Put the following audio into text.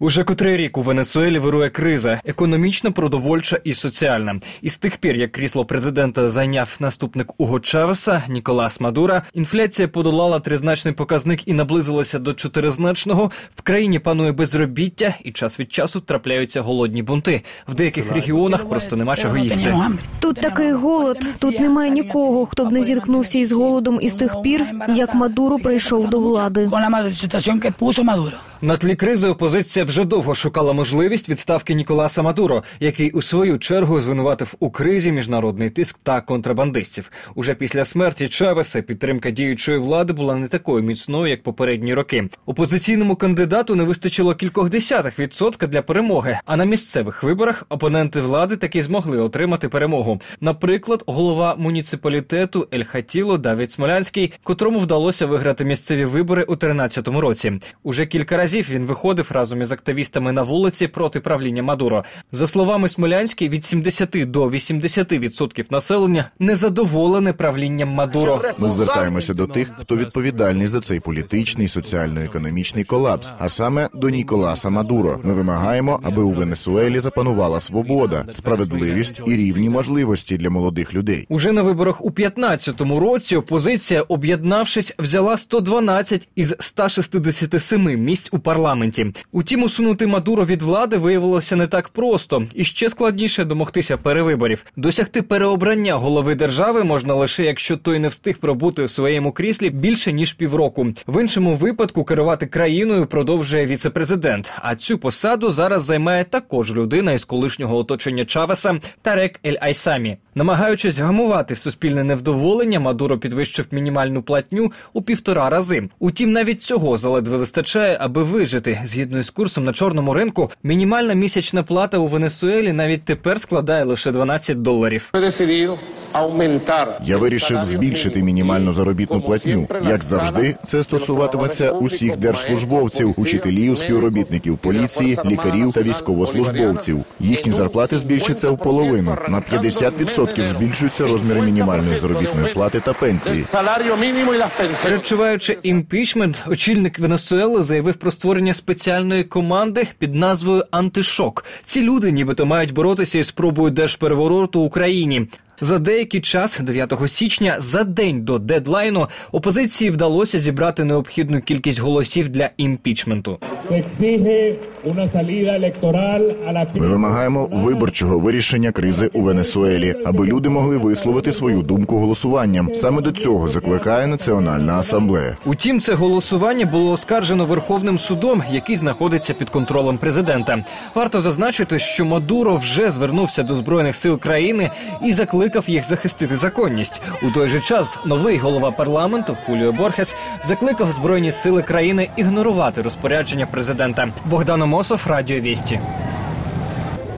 Уже котрий рік у Венесуелі вирує криза економічна, продовольча і соціальна. І з тих пір, як крісло президента зайняв наступник Уго Чавеса Ніколас Мадура, інфляція подолала тризначний показник і наблизилася до чотиризначного. В країні панує безробіття, і час від часу трапляються голодні бунти. В деяких регіонах просто нема чого їсти. Тут такий голод. Тут немає нікого, хто б не зіткнувся із голодом із тих пір, як Мадуро прийшов до влади. На тлі кризи опозиція вже довго шукала можливість відставки Ніколаса Мадуро, який у свою чергу звинуватив у кризі міжнародний тиск та контрабандистів. Уже після смерті Чавеса підтримка діючої влади була не такою міцною, як попередні роки. Опозиційному кандидату не вистачило кількох десятих відсотка для перемоги. А на місцевих виборах опоненти влади таки змогли отримати перемогу. Наприклад, голова муніципалітету Ель Хатіло Давід Смолянський, котрому вдалося виграти місцеві вибори у 2013 році. Уже кілька разів він виходив разом із активістами на вулиці проти правління Мадуро. За словами Смолянський, від 70 до 80% населення незадоволене правлінням Мадуро. Ми звертаємося до тих, хто відповідальний за цей політичний, соціально-економічний колапс, а саме до Ніколаса Мадуро. Ми вимагаємо, аби у Венесуелі запанувала свобода, справедливість і рівні можливості для молодих людей. Уже на виборах у 15-му році опозиція, об'єднавшись, взяла 112 із 167 місць у парламенті. Утім, усунути Мадуро від влади виявилося не так просто, і ще складніше домогтися перевиборів. Досягти переобрання голови держави можна лише якщо той не встиг пробути у своєму кріслі більше ніж півроку. В іншому випадку керувати країною продовжує віцепрезидент. А цю посаду зараз займає також людина із колишнього оточення Чавеса Тарек Ель Айсамі. Намагаючись гамувати суспільне невдоволення, Мадуро підвищив мінімальну платню у півтора рази. Утім, навіть цього заледве вистачає, аби вижити. Згідно із курсом на чорному ринку, мінімальна місячна плата у Венесуелі навіть тепер складає лише 12 доларів. Я вирішив збільшити мінімальну заробітну платню. Як завжди, це стосуватиметься усіх держслужбовців, учителів, співробітників поліції, лікарів та військовослужбовців. Їхні зарплати збільшаться в половину. На 50% збільшуються розміри мінімальної заробітної плати та пенсії. Перечуваючи імпічмент, очільник Венесуели заявив про створення спеціальної команди під назвою Антишок. Ці люди, нібито, мають боротися із спробою держперевороту в Україні. За деякий час, 9 січня, за день до дедлайну, опозиції вдалося зібрати необхідну кількість голосів для імпічменту. Ми вимагаємо виборчого вирішення кризи у Венесуелі, аби люди могли висловити свою думку голосуванням. Саме до цього закликає Національна асамблея. Утім, це голосування було оскаржено Верховним судом, який знаходиться під контролем президента. Варто зазначити, що Мадуро вже звернувся до збройних сил країни і закликав їх захистити законність. У той же час новий голова парламенту Хуліо Борхес закликав збройні сили країни ігнорувати розпорядження президента. Богдан Омосов, Радіо Вісті.